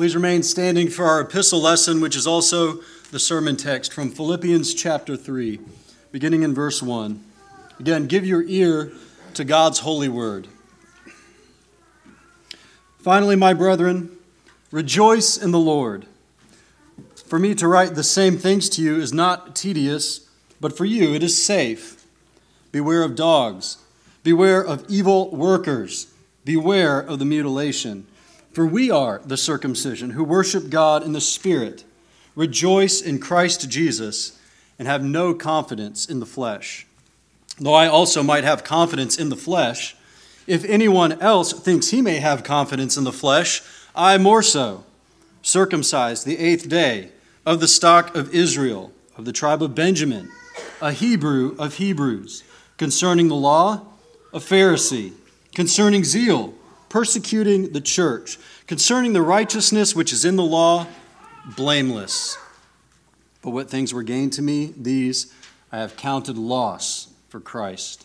Please remain standing for our epistle lesson, which is also the sermon text from Philippians chapter 3, beginning in verse 1. Again, give your ear to God's holy word. Finally, my brethren, rejoice in the Lord. For me to write the same things to you is not tedious, but for you it is safe. Beware of dogs, beware of evil workers, beware of the mutilation. For we are the circumcision who worship God in the Spirit, rejoice in Christ Jesus, and have no confidence in the flesh. Though I also might have confidence in the flesh, if anyone else thinks he may have confidence in the flesh, I more so. Circumcised the eighth day, of the stock of Israel, of the tribe of Benjamin, a Hebrew of Hebrews, concerning the law, a Pharisee, concerning zeal persecuting the church. Concerning the righteousness which is in the law, blameless. But what things were gained to me, these I have counted loss for Christ.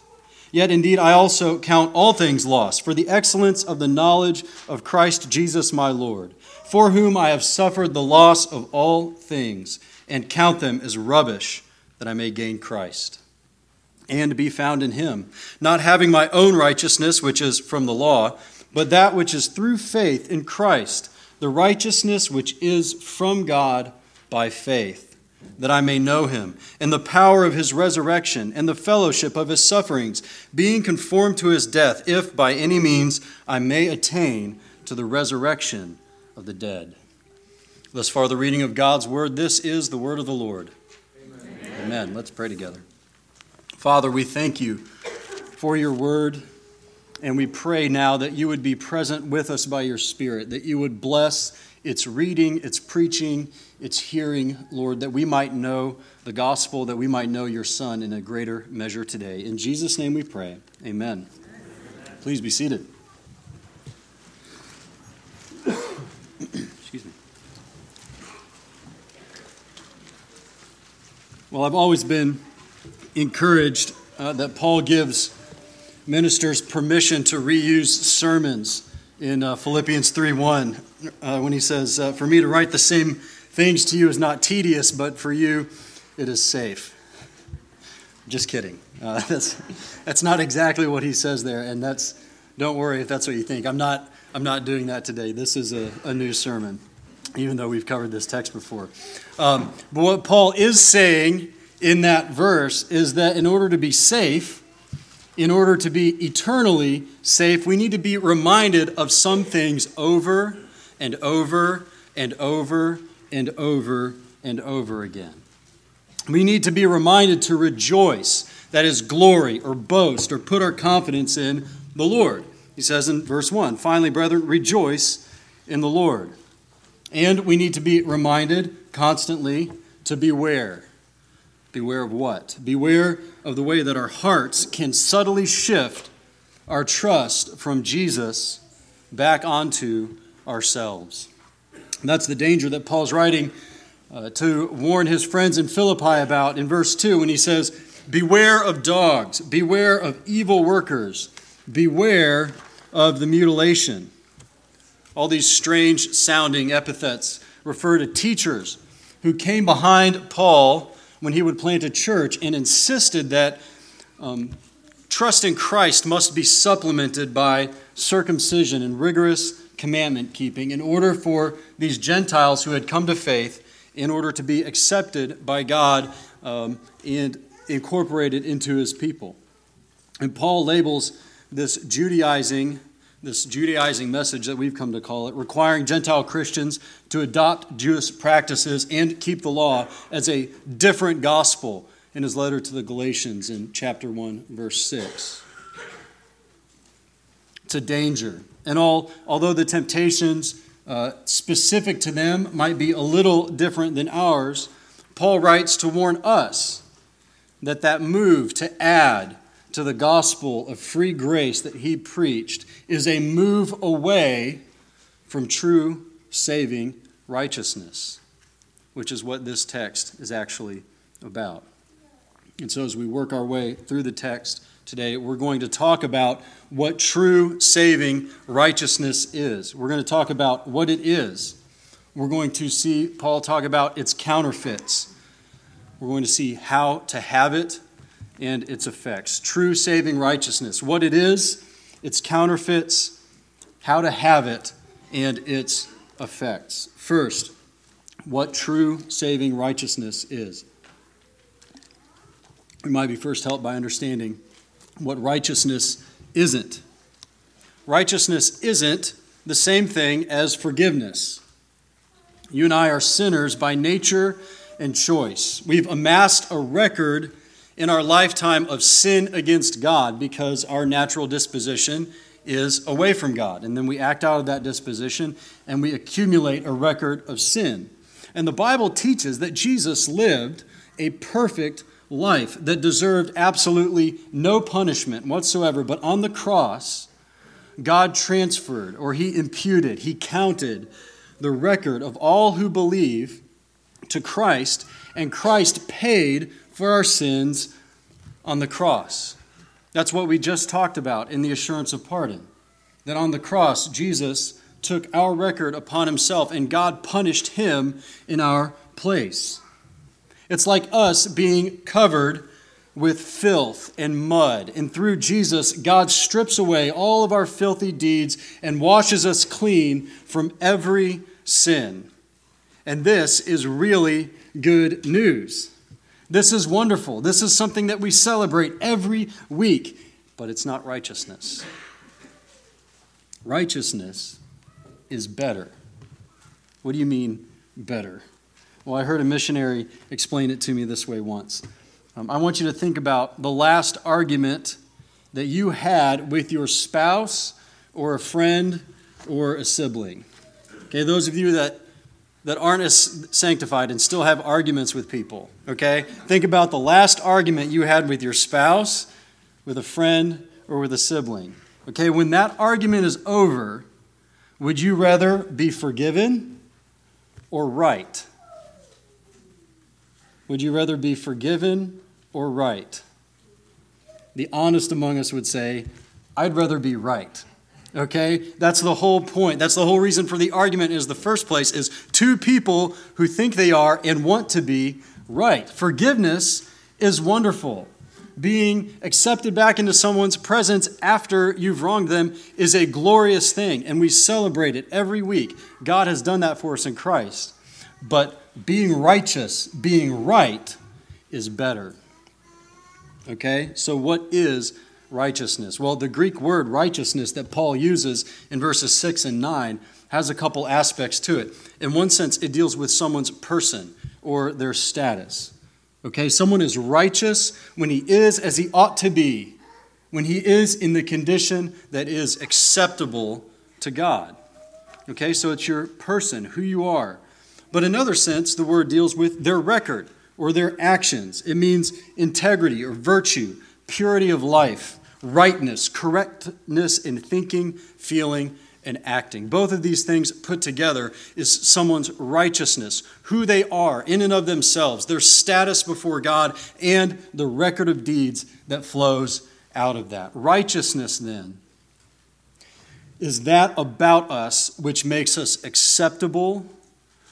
Yet indeed I also count all things lost for the excellence of the knowledge of Christ Jesus my Lord, for whom I have suffered the loss of all things, and count them as rubbish, that I may gain Christ and be found in him, not having my own righteousness, which is from the law but that which is through faith in Christ, the righteousness which is from God by faith, that I may know him, and the power of his resurrection, and the fellowship of his sufferings, being conformed to his death, if by any means I may attain to the resurrection of the dead. Thus far, the reading of God's word. This is the word of the Lord. Amen. Amen. Let's pray together. Father, we thank you for your word. And we pray now that you would be present with us by your Spirit, that you would bless its reading, its preaching, its hearing, Lord, that we might know the gospel, that we might know your Son in a greater measure today. In Jesus' name we pray. Amen. Please be seated. Excuse me. Well, I've always been encouraged uh, that Paul gives ministers permission to reuse sermons in uh, Philippians 3:1 uh, when he says, uh, "For me to write the same things to you is not tedious, but for you it is safe." Just kidding. Uh, that's that's not exactly what he says there, and that's don't worry if that's what you think. I'm not I'm not doing that today. This is a, a new sermon, even though we've covered this text before. Um, but what Paul is saying in that verse is that in order to be safe in order to be eternally safe, we need to be reminded of some things over and over and over and over and over again. We need to be reminded to rejoice, that is, glory or boast or put our confidence in the Lord. He says in verse 1 Finally, brethren, rejoice in the Lord. And we need to be reminded constantly to beware Beware of what? Beware of the way that our hearts can subtly shift our trust from Jesus back onto ourselves. And that's the danger that Paul's writing uh, to warn his friends in Philippi about in verse 2 when he says, Beware of dogs, beware of evil workers, beware of the mutilation. All these strange sounding epithets refer to teachers who came behind Paul when he would plant a church and insisted that um, trust in Christ must be supplemented by circumcision and rigorous commandment keeping in order for these Gentiles who had come to faith, in order to be accepted by God um, and incorporated into his people. And Paul labels this Judaizing this Judaizing message that we've come to call it, requiring Gentile Christians to adopt Jewish practices and keep the law as a different gospel in his letter to the Galatians in chapter 1, verse 6. It's a danger. And all, although the temptations uh, specific to them might be a little different than ours, Paul writes to warn us that that move to add to the gospel of free grace that he preached is a move away from true saving righteousness, which is what this text is actually about. And so, as we work our way through the text today, we're going to talk about what true saving righteousness is. We're going to talk about what it is. we're going to see Paul talk about its counterfeits. We're going to see how to have it and its effects. True saving righteousness, what it is, its counterfeits, how to have it, and its effects. First, what true saving righteousness is. We might be first helped by understanding what righteousness isn't. Righteousness isn't the same thing as forgiveness. You and I are sinners by nature and choice. We've amassed a record in our lifetime of sin against God because our natural disposition is away from God. And then we act out of that disposition and we accumulate a record of sin. And the Bible teaches that Jesus lived a perfect life that deserved absolutely no punishment whatsoever. But on the cross, God transferred or he imputed, he counted the record of all who believe to Christ, and Christ paid for our sins on the cross. That's what we just talked about in the assurance of pardon. That on the cross, Jesus took our record upon himself, and God punished him in our place. It's like us being covered with filth and mud. And through Jesus, God strips away all of our filthy deeds and washes us clean from every sin. And this is really good news. This is wonderful. This is something that we celebrate every week, but it's not righteousness. Righteousness is better. What do you mean, better? Well, I heard a missionary explain it to me this way once. Um, I want you to think about the last argument that you had with your spouse or a friend or a sibling. Okay, those of you that that aren't as sanctified and still have arguments with people, okay? Think about the last argument you had with your spouse, with a friend, or with a sibling. Okay, when that argument is over, would you rather be forgiven or right? Would you rather be forgiven or right? The honest among us would say, I'd rather be right. Okay? That's the whole point. That's the whole reason for the argument is the first place is two people who think they are and want to be right. Forgiveness is wonderful. Being accepted back into someone's presence after you've wronged them is a glorious thing, and we celebrate it every week. God has done that for us in Christ. But being righteous, being right, is better. Okay? So, what is righteousness? Well, the Greek word righteousness that Paul uses in verses 6 and 9 has a couple aspects to it. In one sense, it deals with someone's person or their status. Okay, someone is righteous when he is as he ought to be, when he is in the condition that is acceptable to God. Okay, so it's your person, who you are. But in another sense, the word deals with their record or their actions. It means integrity or virtue, purity of life, rightness, correctness in thinking, feeling, and acting. Both of these things put together is someone's righteousness, who they are in and of themselves, their status before God, and the record of deeds that flows out of that. Righteousness, then, is that about us which makes us acceptable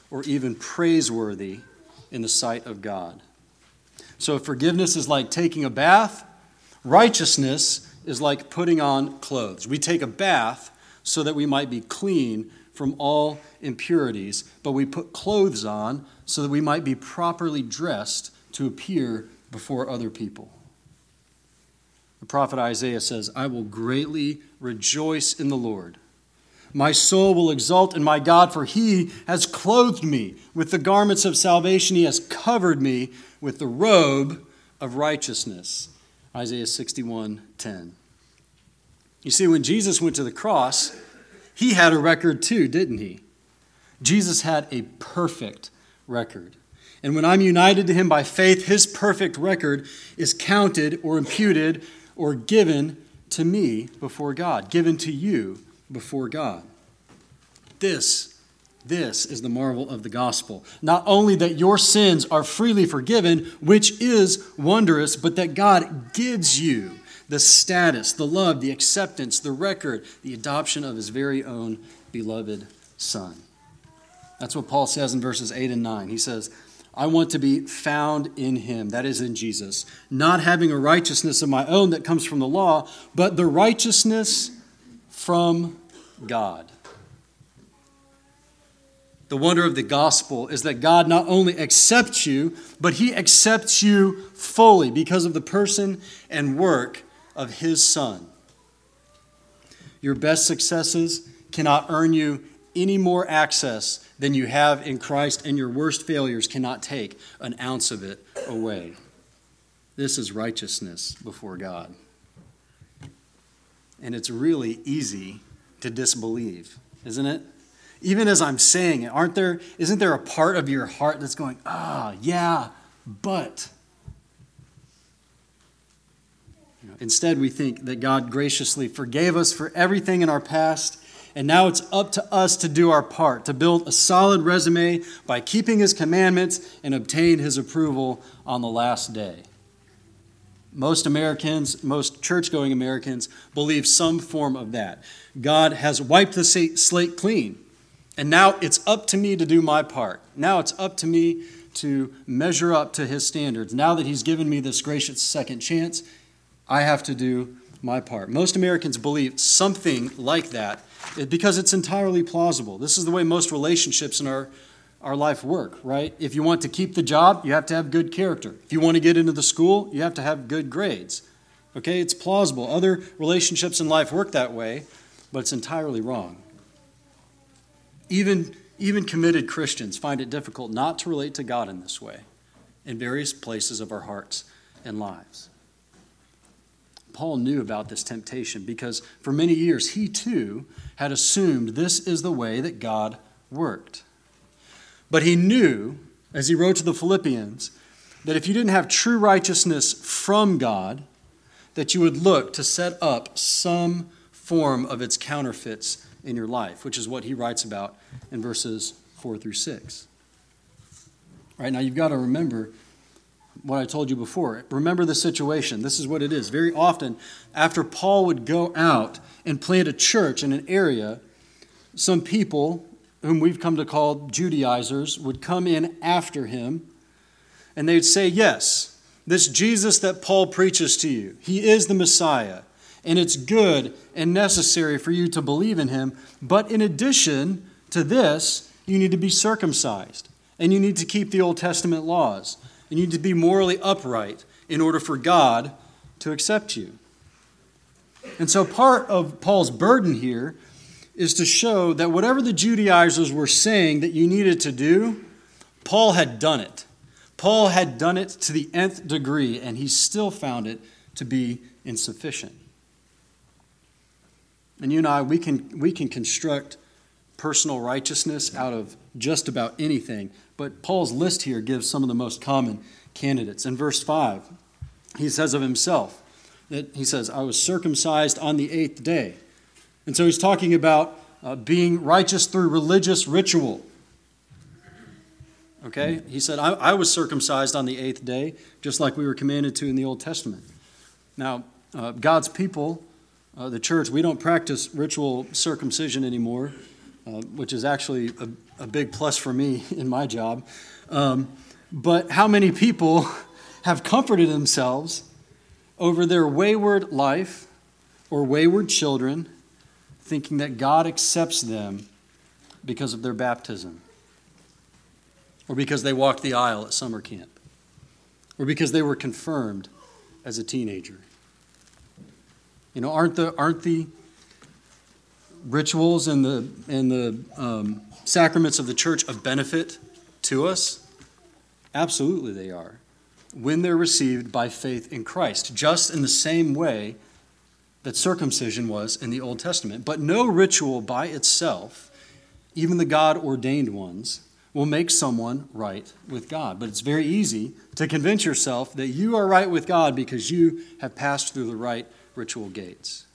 or even praiseworthy in the sight of God. So, forgiveness is like taking a bath Righteousness is like putting on clothes. We take a bath so that we might be clean from all impurities, but we put clothes on so that we might be properly dressed to appear before other people. The prophet Isaiah says, I will greatly rejoice in the Lord. My soul will exult in my God, for he has clothed me with the garments of salvation. He has covered me with the robe of righteousness. Isaiah 61 10. You see, when Jesus went to the cross, he had a record too, didn't he? Jesus had a perfect record. And when I'm united to him by faith, his perfect record is counted or imputed or given to me before God, given to you before God. This this is the marvel of the gospel. Not only that your sins are freely forgiven, which is wondrous, but that God gives you the status, the love, the acceptance, the record, the adoption of his very own beloved Son. That's what Paul says in verses 8 and 9. He says, I want to be found in him, that is in Jesus, not having a righteousness of my own that comes from the law, but the righteousness from God. The wonder of the gospel is that God not only accepts you, but he accepts you fully because of the person and work of his Son. Your best successes cannot earn you any more access than you have in Christ, and your worst failures cannot take an ounce of it away. This is righteousness before God. And it's really easy to disbelieve, isn't it? Even as I'm saying it, aren't there isn't there a part of your heart that's going, "Ah, yeah, but you know, Instead, we think that God graciously forgave us for everything in our past and now it's up to us to do our part, to build a solid resume by keeping His commandments and obtain His approval on the last day. Most Americans, most church going Americans, believe some form of that. God has wiped the slate clean, and now it's up to me to do my part. Now it's up to me to measure up to His standards. Now that He's given me this gracious second chance, I have to do my part. Most Americans believe something like that eh, because it's entirely plausible. This is the way most relationships in our, our life work, right? If you want to keep the job, you have to have good character. If you want to get into the school, you have to have good grades. Okay, it's plausible. Other relationships in life work that way, but it's entirely wrong. Even, even committed Christians find it difficult not to relate to God in this way in various places of our hearts and lives. Paul knew about this temptation because for many years he too had assumed this is the way that God worked. But he knew, as he wrote to the Philippians, that if you didn't have true righteousness from God, that you would look to set up some form of its counterfeits in your life, which is what he writes about in verses 4 through 6. All right, now you've got to remember what I told you before. Remember the situation. This is what it is. Very often, after Paul would go out and plant a church in an area, some people, whom we've come to call Judaizers, would come in after him and they'd say, Yes, this Jesus that Paul preaches to you, he is the Messiah, and it's good and necessary for you to believe in him. But in addition to this, you need to be circumcised and you need to keep the Old Testament laws and you need to be morally upright in order for God to accept you. And so, part of Paul's burden here is to show that whatever the Judaizers were saying that you needed to do, Paul had done it. Paul had done it to the nth degree, and he still found it to be insufficient. And you and I, we can, we can construct personal righteousness out of just about anything, but Paul's list here gives some of the most common candidates. In verse 5, he says of himself, that he says, I was circumcised on the eighth day. And so he's talking about uh, being righteous through religious ritual. Okay? He said, I, I, was circumcised on the eighth day, just like we were commanded to in the Old Testament. Now, uh, God's people, uh, the church, we don't practice ritual circumcision anymore, uh, which is actually a, a, big plus for me in my job. Um, but how many people have comforted themselves over their wayward life or wayward children, thinking that God accepts them because of their baptism, or because they walked the aisle at summer camp, or because they were confirmed as a teenager. You know, aren't the, aren't the rituals and the, and the um, sacraments of the church of benefit to us? Absolutely, they are when they're received by faith in Christ, just in the same way that circumcision was in the Old Testament. But no ritual by itself, even the God ordained ones, will make someone right with God. But it's very easy to convince yourself that you are right with God because you have passed through the right ritual gates.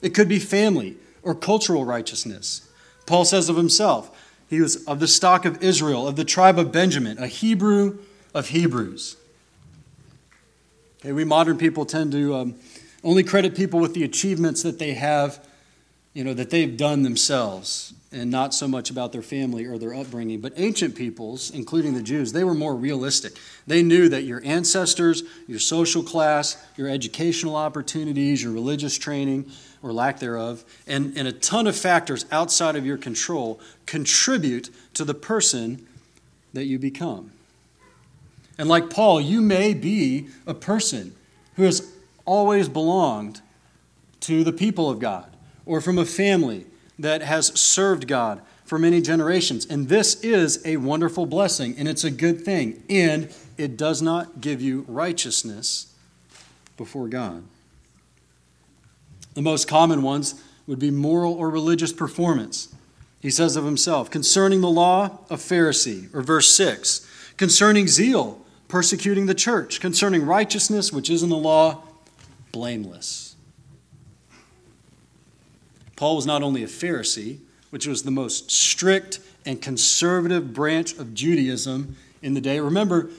It could be family or cultural righteousness. Paul says of himself, he was of the stock of Israel, of the tribe of Benjamin, a Hebrew of Hebrews. Okay, we modern people tend to um, only credit people with the achievements that they have you know, that they've done themselves and not so much about their family or their upbringing. But ancient peoples, including the Jews, they were more realistic. They knew that your ancestors, your social class, your educational opportunities, your religious training or lack thereof, and, and a ton of factors outside of your control contribute to the person that you become. And like Paul, you may be a person who has always belonged to the people of God or from a family that has served God for many generations. And this is a wonderful blessing, and it's a good thing. And it does not give you righteousness before God. The most common ones would be moral or religious performance. He says of himself, concerning the law, a Pharisee, or verse 6, concerning zeal, persecuting the church, concerning righteousness, which is in the law, blameless. Paul was not only a Pharisee, which was the most strict and conservative branch of Judaism in the day. Remember,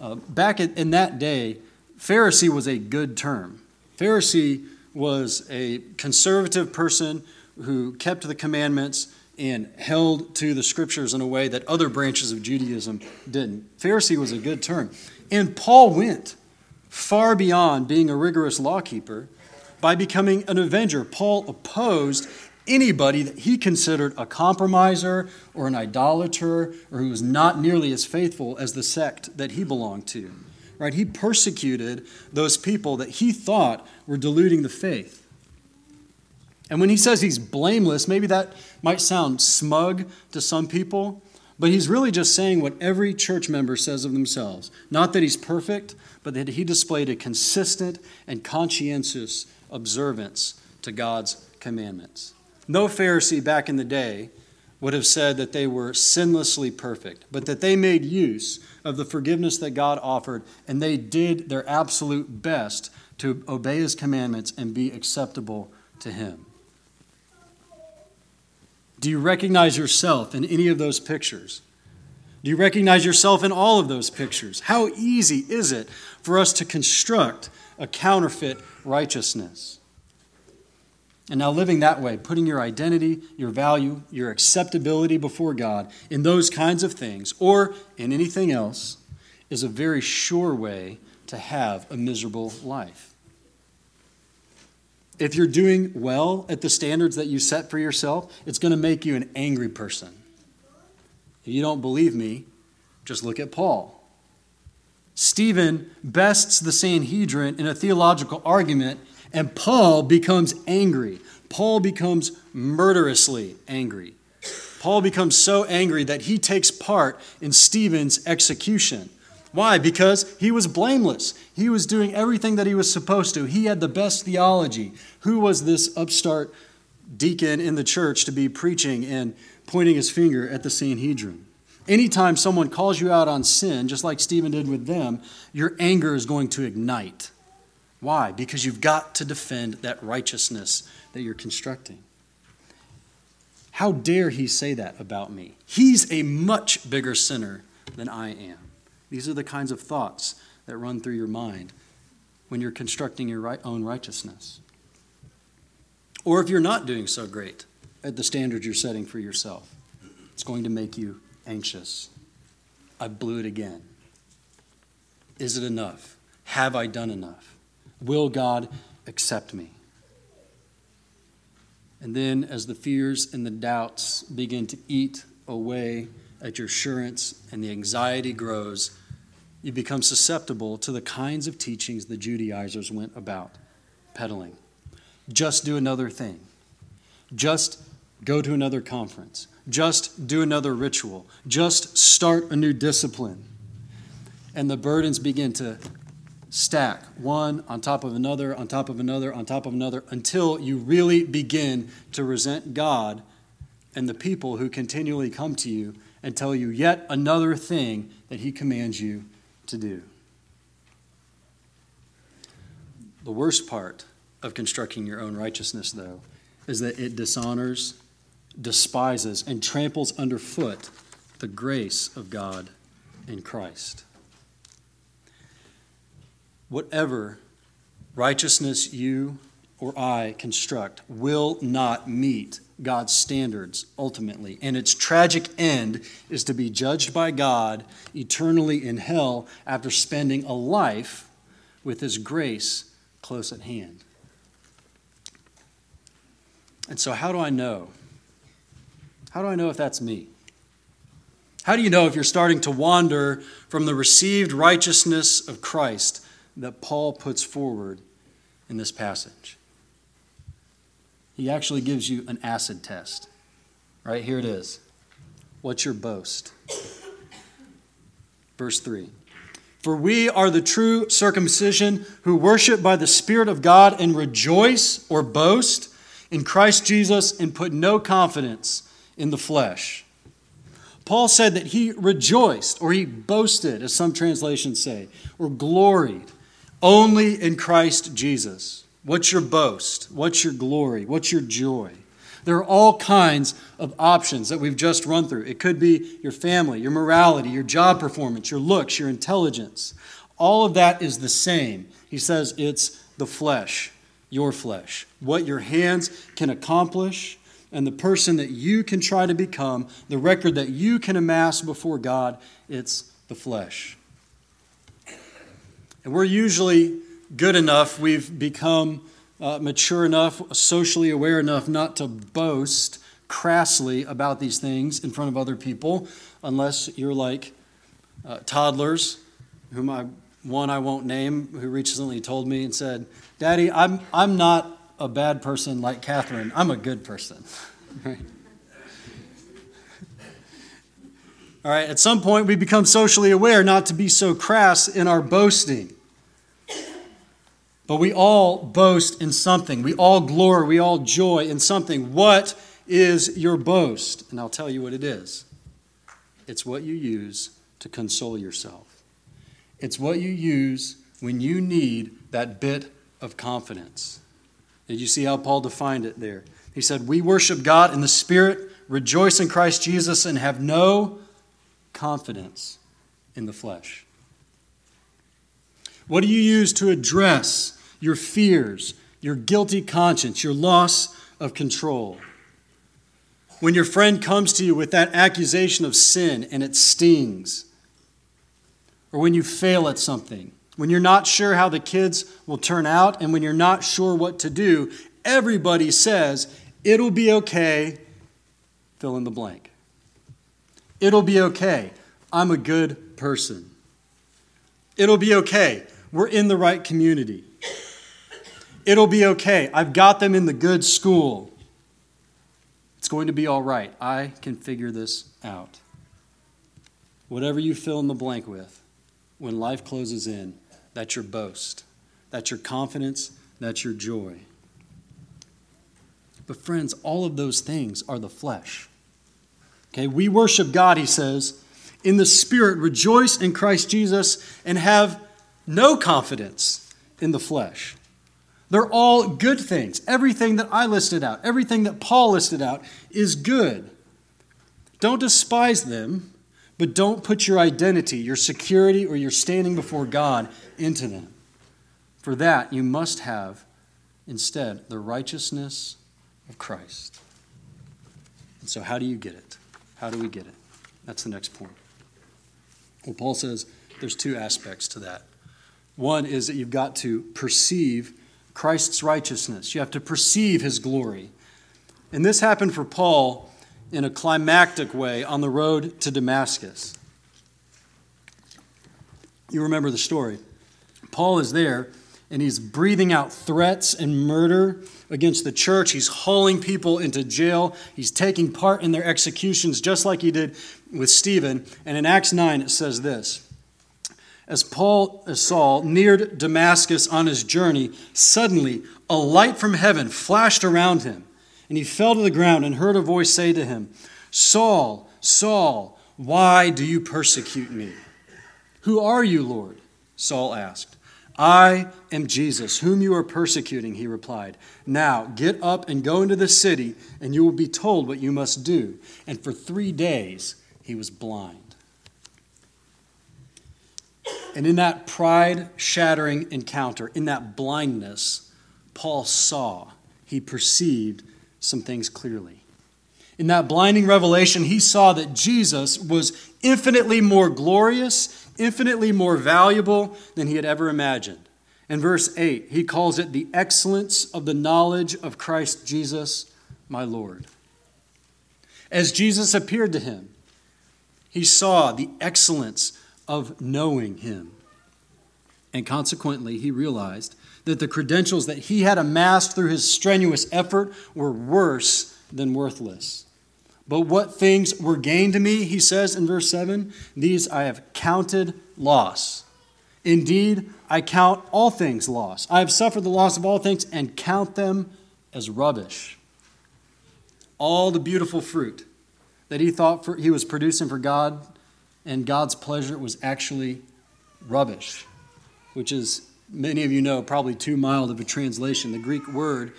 uh, back in that day, Pharisee was a good term. Pharisee was a conservative person who kept the commandments and held to the scriptures in a way that other branches of Judaism didn't. Pharisee was a good term. And Paul went far beyond being a rigorous lawkeeper by becoming an avenger. Paul opposed anybody that he considered a compromiser or an idolater or who was not nearly as faithful as the sect that he belonged to. Right? He persecuted those people that he thought were diluting the faith. And when he says he's blameless, maybe that might sound smug to some people, but he's really just saying what every church member says of themselves. Not that he's perfect, but that he displayed a consistent and conscientious observance to God's commandments. No Pharisee back in the day would have said that they were sinlessly perfect, but that they made use of the forgiveness that God offered and they did their absolute best to obey his commandments and be acceptable to him. Do you recognize yourself in any of those pictures? Do you recognize yourself in all of those pictures? How easy is it for us to construct a counterfeit righteousness? And now, living that way, putting your identity, your value, your acceptability before God in those kinds of things or in anything else is a very sure way to have a miserable life. If you're doing well at the standards that you set for yourself, it's going to make you an angry person. If you don't believe me, just look at Paul. Stephen bests the Sanhedrin in a theological argument, and Paul becomes angry. Paul becomes murderously angry. Paul becomes so angry that he takes part in Stephen's execution. Why? Because he was blameless. He was doing everything that he was supposed to. He had the best theology. Who was this upstart deacon in the church to be preaching and pointing his finger at the Sanhedrin? Anytime someone calls you out on sin, just like Stephen did with them, your anger is going to ignite. Why? Because you've got to defend that righteousness that you're constructing. How dare he say that about me? He's a much bigger sinner than I am. These are the kinds of thoughts that run through your mind when you're constructing your own righteousness. Or if you're not doing so great at the standards you're setting for yourself, it's going to make you anxious. I blew it again. Is it enough? Have I done enough? Will God accept me? And then, as the fears and the doubts begin to eat away at your assurance and the anxiety grows, you become susceptible to the kinds of teachings the Judaizers went about peddling. Just do another thing. Just go to another conference. Just do another ritual. Just start a new discipline. And the burdens begin to stack one on top of another, on top of another, on top of another, until you really begin to resent God and the people who continually come to you and tell you yet another thing that He commands you to do. The worst part of constructing your own righteousness, though, is that it dishonors, despises, and tramples underfoot the grace of God in Christ. Whatever righteousness you or I construct will not meet God's standards ultimately. And its tragic end is to be judged by God eternally in hell after spending a life with His grace close at hand. And so, how do I know? How do I know if that's me? How do you know if you're starting to wander from the received righteousness of Christ that Paul puts forward in this passage? He actually gives you an acid test. Right here it is. What's your boast? Verse 3 For we are the true circumcision who worship by the Spirit of God and rejoice or boast in Christ Jesus and put no confidence in the flesh. Paul said that he rejoiced or he boasted, as some translations say, or gloried only in Christ Jesus. What's your boast? What's your glory? What's your joy? There are all kinds of options that we've just run through. It could be your family, your morality, your job performance, your looks, your intelligence. All of that is the same. He says it's the flesh, your flesh, what your hands can accomplish, and the person that you can try to become, the record that you can amass before God, it's the flesh. And we're usually good enough, we've become uh, mature enough, socially aware enough not to boast crassly about these things in front of other people, unless you're like uh, toddlers, whom I one I won't name, who recently told me and said, "Daddy, I'm I'm not a bad person like Catherine. I'm a good person." right? All right, at some point we become socially aware not to be so crass in our boasting. But we all boast in something. We all glory, we all joy in something. What is your boast? And I'll tell you what it is it's what you use to console yourself, it's what you use when you need that bit of confidence. Did you see how Paul defined it there? He said, We worship God in the Spirit, rejoice in Christ Jesus, and have no confidence in the flesh. What do you use to address your fears, your guilty conscience, your loss of control? When your friend comes to you with that accusation of sin and it stings, or when you fail at something, when you're not sure how the kids will turn out, and when you're not sure what to do, everybody says, It'll be okay, fill in the blank. It'll be okay. I'm a good person. It'll be okay. We're in the right community. It'll be okay. I've got them in the good school. It's going to be all right. I can figure this out. Whatever you fill in the blank with, when life closes in, that's your boast. That's your confidence. That's your joy. But, friends, all of those things are the flesh. Okay, we worship God, he says, in the Spirit, rejoice in Christ Jesus, and have no confidence in the flesh. They're all good things. Everything that I listed out, everything that Paul listed out is good. Don't despise them, but don't put your identity, your security, or your standing before God into them. For that, you must have instead the righteousness of Christ. And so, how do you get it? How do we get it? That's the next point. Well, Paul says there's two aspects to that. One is that you've got to perceive Christ's righteousness, you have to perceive his glory. And this happened for Paul in a climactic way on the road to Damascus. You remember the story. Paul is there and he's breathing out threats and murder against the church. He's hauling people into jail. He's taking part in their executions just like he did with Stephen. And in Acts 9, it says this as Paul, as Saul, neared Damascus on his journey, suddenly a light from heaven flashed around him, and he fell to the ground and heard a voice say to him, Saul, Saul, why do you persecute me? Who are you, Lord? Saul asked. I am Jesus, whom you are persecuting, he replied. Now get up and go into the city, and you will be told what you must do. And for three days he was blind. And in that pride shattering encounter, in that blindness, Paul saw, he perceived some things clearly. In that blinding revelation, he saw that Jesus was infinitely more glorious, infinitely more valuable than he had ever imagined. In verse 8, he calls it the excellence of the knowledge of Christ Jesus, my Lord. As Jesus appeared to him, he saw the excellence of knowing him. And consequently, he realized that the credentials that he had amassed through his strenuous effort were worse than worthless. But what things were gained to me, he says in verse 7, these I have counted loss. Indeed, I count all things loss. I have suffered the loss of all things and count them as rubbish. All the beautiful fruit that he thought for, he was producing for God and God's pleasure was actually rubbish, which is, many of you know, probably too mild of a translation. The Greek word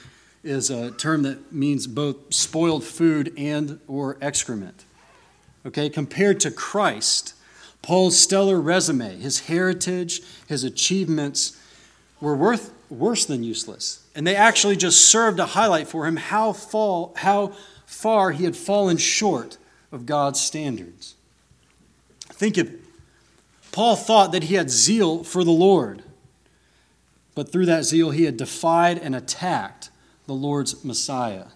is a term that means both spoiled food and or excrement. Okay, compared to Christ, Paul's stellar resume, his heritage, his achievements were worth worse than useless. And they actually just served to highlight for him how, fall, how far he had fallen short of God's standards. Think of it. Paul thought that he had zeal for the Lord, but through that zeal, he had defied and attacked the Lord's Messiah.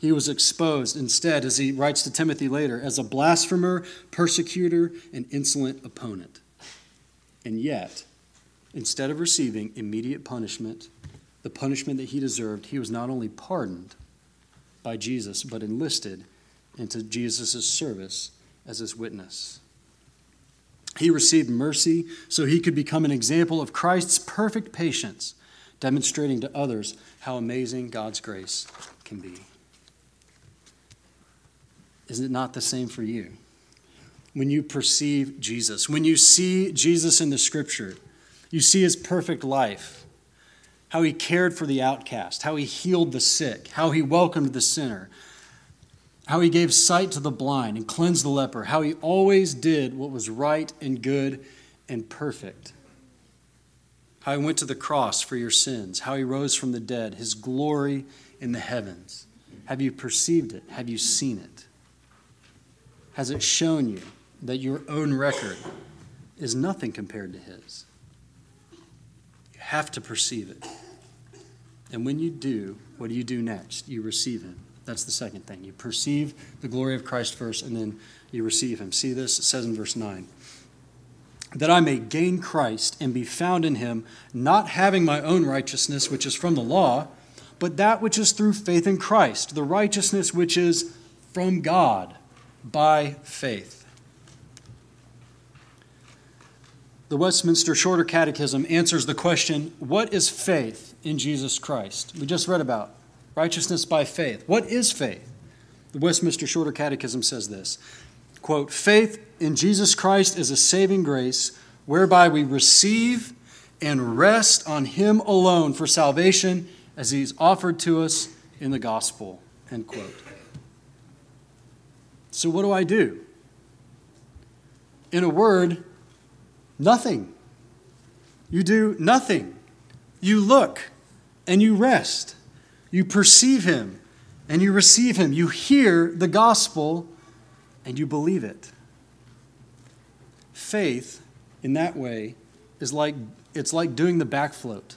He was exposed instead, as he writes to Timothy later, as a blasphemer, persecutor, and insolent opponent. And yet, instead of receiving immediate punishment, the punishment that he deserved, he was not only pardoned by Jesus, but enlisted into Jesus' service as his witness. He received mercy so he could become an example of Christ's perfect patience, demonstrating to others how amazing God's grace can be. Is it not the same for you? When you perceive Jesus, when you see Jesus in the scripture, you see his perfect life, how he cared for the outcast, how he healed the sick, how he welcomed the sinner, how he gave sight to the blind and cleansed the leper, how he always did what was right and good and perfect, how he went to the cross for your sins, how he rose from the dead, his glory in the heavens. Have you perceived it? Have you seen it? Has it shown you that your own record is nothing compared to his? You have to perceive it. And when you do, what do you do next? You receive him. That's the second thing. You perceive the glory of Christ first, and then you receive him. See this? It says in verse 9 that I may gain Christ and be found in him, not having my own righteousness, which is from the law, but that which is through faith in Christ, the righteousness which is from God by faith. The Westminster Shorter Catechism answers the question what is faith in Jesus Christ? We just read about righteousness by faith. What is faith? The Westminster Shorter Catechism says this quote, Faith in Jesus Christ is a saving grace whereby we receive and rest on Him alone for salvation as He's offered to us in the gospel. End quote. So, what do I do? In a word, nothing. You do nothing. You look and you rest. You perceive him and you receive him. You hear the gospel and you believe it. Faith, in that way, is like it's like doing the back float.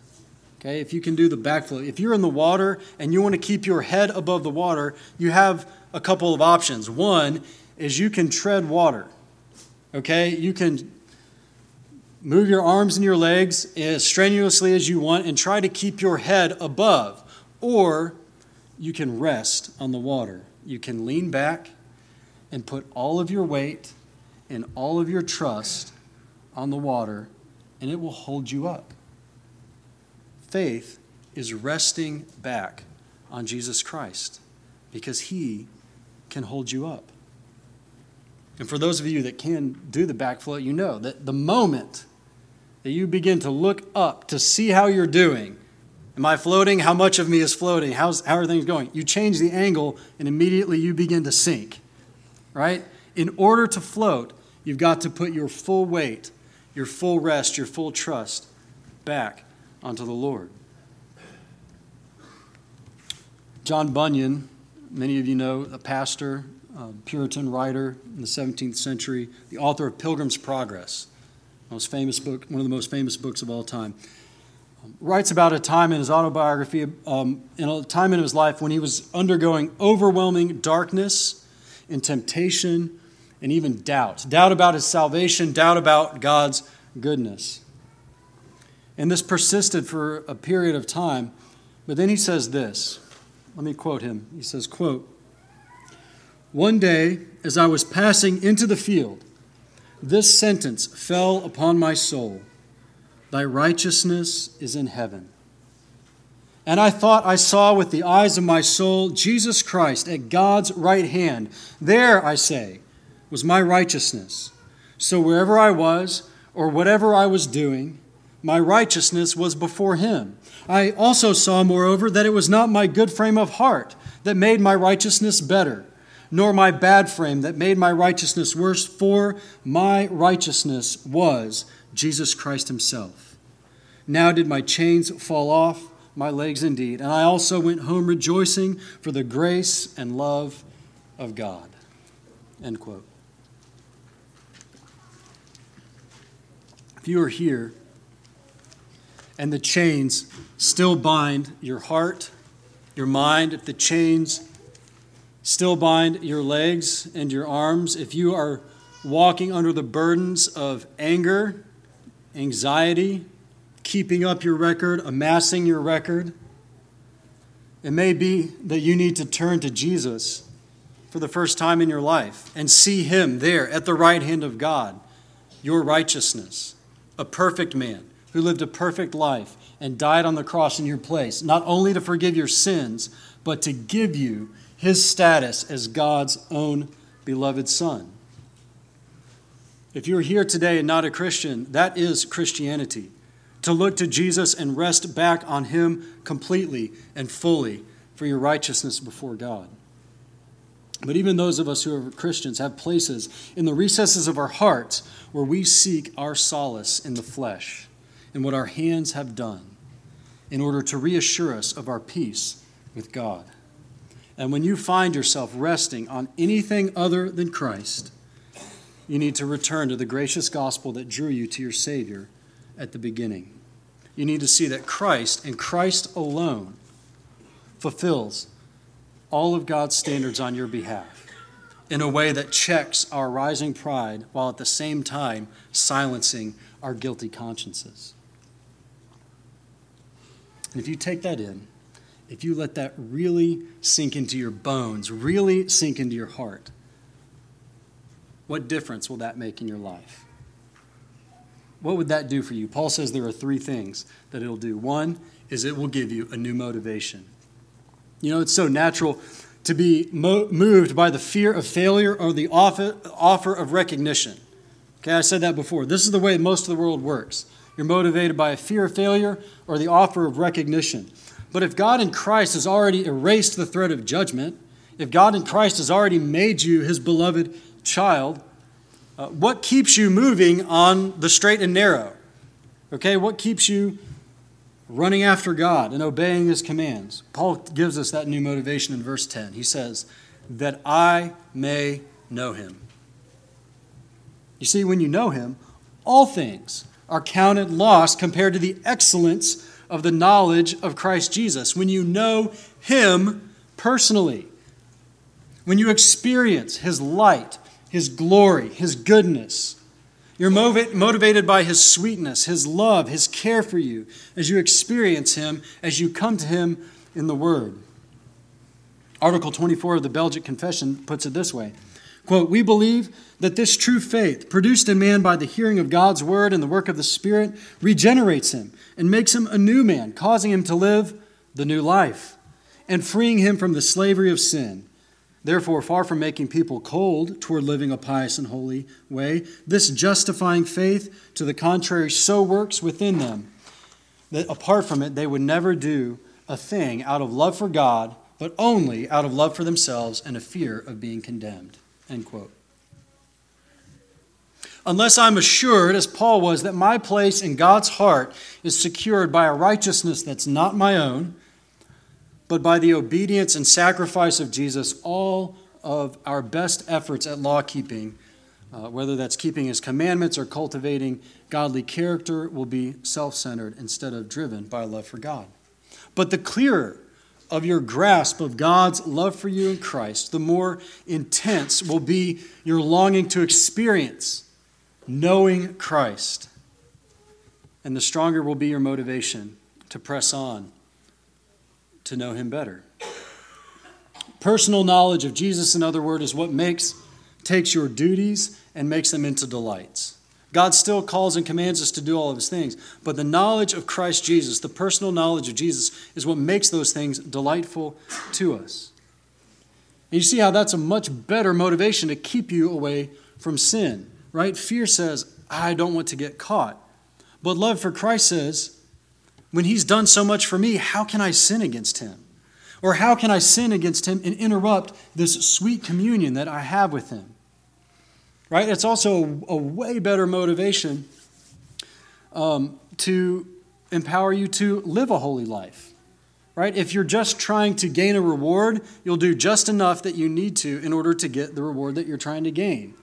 Okay, if you can do the back float, if you're in the water and you want to keep your head above the water, you have a couple of options. One is you can tread water. Okay, you can move your arms and your legs as strenuously as you want and try to keep your head above. Or you can rest on the water. You can lean back and put all of your weight and all of your trust on the water, and it will hold you up. Faith is resting back on Jesus Christ because he can hold you up. And for those of you that can do the back float, you know that the moment that you begin to look up to see how you're doing, Am I floating? How much of me is floating? How's, how are things going? You change the angle, and immediately you begin to sink, right? In order to float, you've got to put your full weight, your full rest, your full trust back onto the Lord. John Bunyan, many of you know, a pastor, a Puritan writer in the 17th century, the author of Pilgrim's Progress, most famous book, one of the most famous books of all time, writes about a time in his autobiography, um, in a time in his life when he was undergoing overwhelming darkness and temptation and even doubt doubt about his salvation, doubt about God's goodness. And this persisted for a period of time. But then he says this. Let me quote him. He says, quote, One day, as I was passing into the field, this sentence fell upon my soul Thy righteousness is in heaven. And I thought I saw with the eyes of my soul Jesus Christ at God's right hand. There, I say, was my righteousness. So wherever I was, or whatever I was doing, my righteousness was before him. I also saw, moreover, that it was not my good frame of heart that made my righteousness better, nor my bad frame that made my righteousness worse, for my righteousness was Jesus Christ himself. Now did my chains fall off, my legs indeed, and I also went home rejoicing for the grace and love of God. End quote. If you are here and the chains still bind your heart, your mind, if the chains still bind your legs and your arms, if you are walking under the burdens of anger, anxiety, keeping up your record, amassing your record, it may be that you need to turn to Jesus for the first time in your life and see Him there at the right hand of God, your righteousness, a perfect man who lived a perfect life and died on the cross in your place, not only to forgive your sins, but to give you his status as God's own beloved Son. If you're here today and not a Christian, that is Christianity. To look to Jesus and rest back on him completely and fully for your righteousness before God. But even those of us who are Christians have places in the recesses of our hearts where we seek our solace in the flesh and what our hands have done in order to reassure us of our peace with God. And when you find yourself resting on anything other than Christ, you need to return to the gracious gospel that drew you to your Savior at the beginning. You need to see that Christ and Christ alone fulfills all of God's standards on your behalf in a way that checks our rising pride while at the same time silencing our guilty consciences. And if you take that in, if you let that really sink into your bones, really sink into your heart, what difference will that make in your life? What would that do for you? Paul says there are three things that it'll do. One is it will give you a new motivation. You know, it's so natural to be mo- moved by the fear of failure or the offer, offer of recognition. Okay, I said that before. This is the way most of the world works. You're motivated by a fear of failure or the offer of recognition. But if God in Christ has already erased the threat of judgment, if God in Christ has already made you his beloved child, uh, what keeps you moving on the straight and narrow? Okay, what keeps you running after God and obeying his commands? Paul gives us that new motivation in verse 10. He says, That I may know him. You see, when you know him, all things are counted lost compared to the excellence of the knowledge of Christ Jesus. When you know Him personally, when you experience His light, His glory, His goodness, you're motivated by His sweetness, His love, His care for you as you experience Him, as you come to Him in the Word. Article 24 of the Belgic Confession puts it this way Quote, We believe that this true faith, produced in man by the hearing of God's word and the work of the Spirit, regenerates him and makes him a new man, causing him to live the new life and freeing him from the slavery of sin. Therefore, far from making people cold toward living a pious and holy way, this justifying faith, to the contrary, so works within them that apart from it, they would never do a thing out of love for God, but only out of love for themselves and a fear of being condemned. End quote. Unless I'm assured, as Paul was, that my place in God's heart is secured by a righteousness that's not my own, but by the obedience and sacrifice of Jesus, all of our best efforts at law keeping, uh, whether that's keeping his commandments or cultivating godly character, will be self centered instead of driven by love for God. But the clearer of your grasp of God's love for you in Christ, the more intense will be your longing to experience knowing Christ. And the stronger will be your motivation to press on to know Him better. Personal knowledge of Jesus, in other words, is what makes, takes your duties and makes them into delights. God still calls and commands us to do all of his things, but the knowledge of Christ Jesus, the personal knowledge of Jesus, is what makes those things delightful to us. And you see how that's a much better motivation to keep you away from sin, right? Fear says, I don't want to get caught. But love for Christ says, when he's done so much for me, how can I sin against him? Or how can I sin against him and interrupt this sweet communion that I have with him? right? It's also a, way better motivation um, to empower you to live a holy life, right? If you're just trying to gain a reward, you'll do just enough that you need to in order to get the reward that you're trying to gain.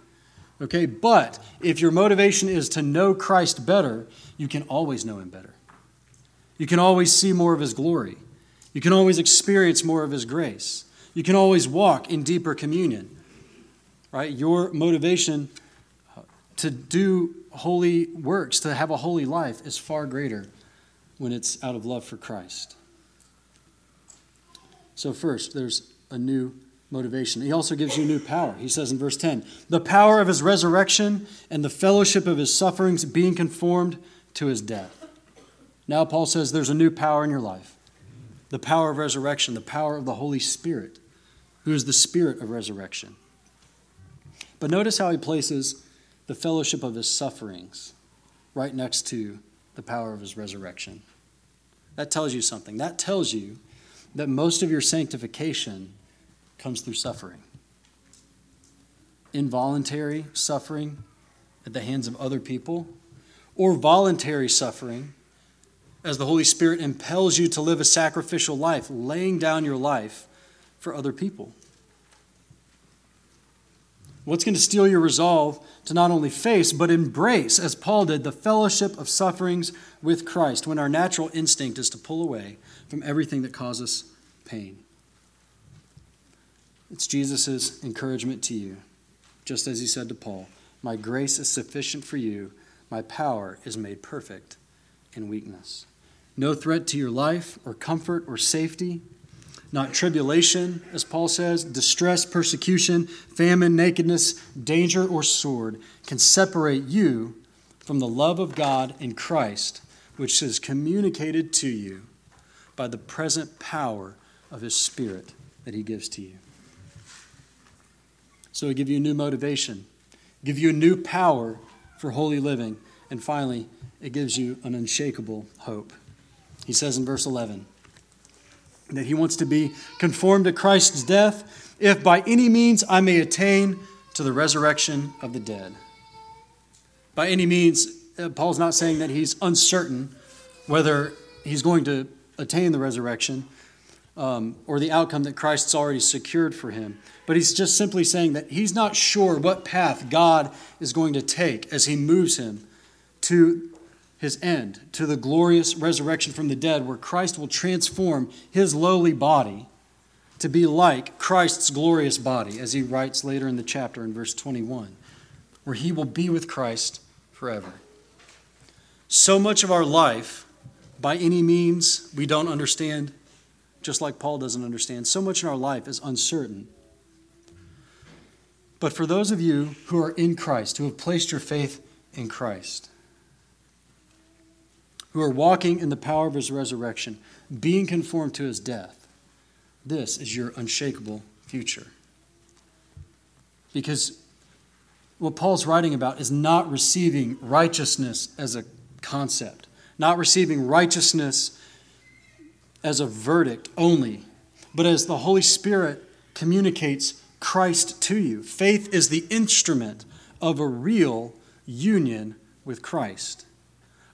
Okay, but if your motivation is to know Christ better, you can always know him better. You can always see more of his glory. You can always experience more of his grace. You can always walk in deeper communion right? Your motivation to do holy works, to have a holy life, is far greater when it's out of love for Christ. So, first, there's a new motivation. He also gives you new power. He says in verse 10 the power of his resurrection and the fellowship of his sufferings being conformed to his death. Now, Paul says there's a new power in your life the power of resurrection, the power of the Holy Spirit, who is the spirit of resurrection. But notice how he places the fellowship of his sufferings right next to the power of his resurrection. That tells you something. That tells you that most of your sanctification comes through suffering. Involuntary suffering at the hands of other people, or voluntary suffering as the Holy Spirit impels you to live a sacrificial life, laying down your life for other people. What's going to steel your resolve to not only face, but embrace, as Paul did, the fellowship of sufferings with Christ when our natural instinct is to pull away from everything that causes pain? It's Jesus' encouragement to you, just as he said to Paul My grace is sufficient for you, my power is made perfect in weakness. No threat to your life or comfort or safety not tribulation, as Paul says, distress, persecution, famine, nakedness, danger, or sword can separate you from the love of God in Christ, which is communicated to you by the present power of His Spirit that He gives to you. So, He give you a new motivation, give you a new power for holy living, and finally, it gives you an unshakable hope. He says in verse 11, that he wants to be conformed to Christ's death, if by any means I may attain to the resurrection of the dead. By any means, uh, Paul's not saying that he's uncertain whether he's going to attain the resurrection um, or the outcome that Christ's already secured for him. But he's just simply saying that he's not sure what path God is going to take as he moves him to his end, to the glorious resurrection from the dead, where Christ will transform his lowly body to be like Christ's glorious body, as he writes later in the chapter in verse 21, where he will be with Christ forever. So much of our life, by any means, we don't understand, just like Paul doesn't understand. So much in our life is uncertain. But for those of you who are in Christ, who have placed your faith in Christ, who are walking in the power of his resurrection, being conformed to his death. This is your unshakable future. Because what Paul's writing about is not receiving righteousness as a concept, not receiving righteousness as a verdict only, but as the Holy Spirit communicates Christ to you. Faith is the instrument of a real union with Christ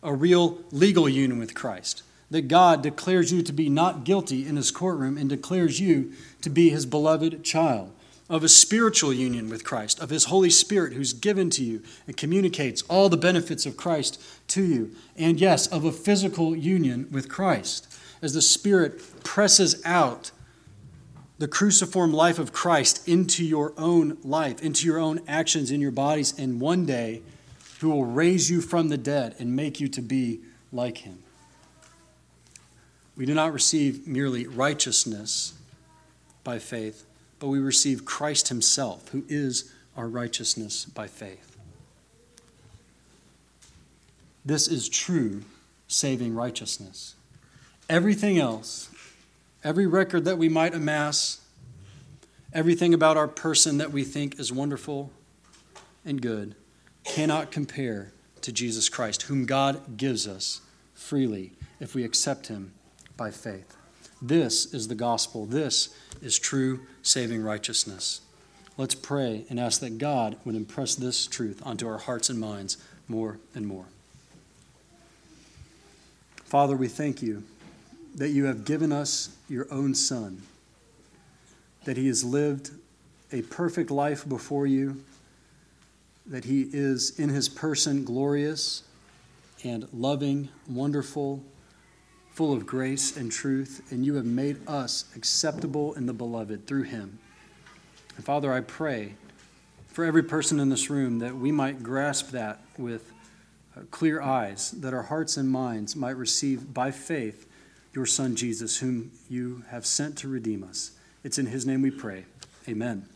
a real legal union with Christ. that God declares you to be not guilty in his courtroom and declares you to be his beloved child, of a spiritual union with Christ, of his Holy Spirit who's given to you and communicates all the benefits of Christ to you, and yes, of a physical union with Christ. As the Spirit presses out the cruciform life of Christ into your own life, into your own actions in your bodies, and one day, who will raise you from the dead and make you to be like him. We do not receive merely righteousness by faith, but we receive Christ Himself, who is our righteousness by faith. This is true saving righteousness. Everything else, every record that we might amass, everything about our person that we think is wonderful and good, cannot compare to Jesus Christ, whom God gives us freely if we accept Him by faith. This is the gospel. This is true saving righteousness. Let's pray and ask that God would impress this truth onto our hearts and minds more and more. Father, we thank you that you have given us your own Son, that he has lived a perfect life before you, that he is in his person glorious and loving, wonderful, full of grace and truth, and you have made us acceptable in the beloved through him. And Father, I pray for every person in this room that we might grasp that with uh, clear eyes, that our hearts and minds might receive by faith your Son Jesus, whom you have sent to redeem us. It's in his name we pray. Amen.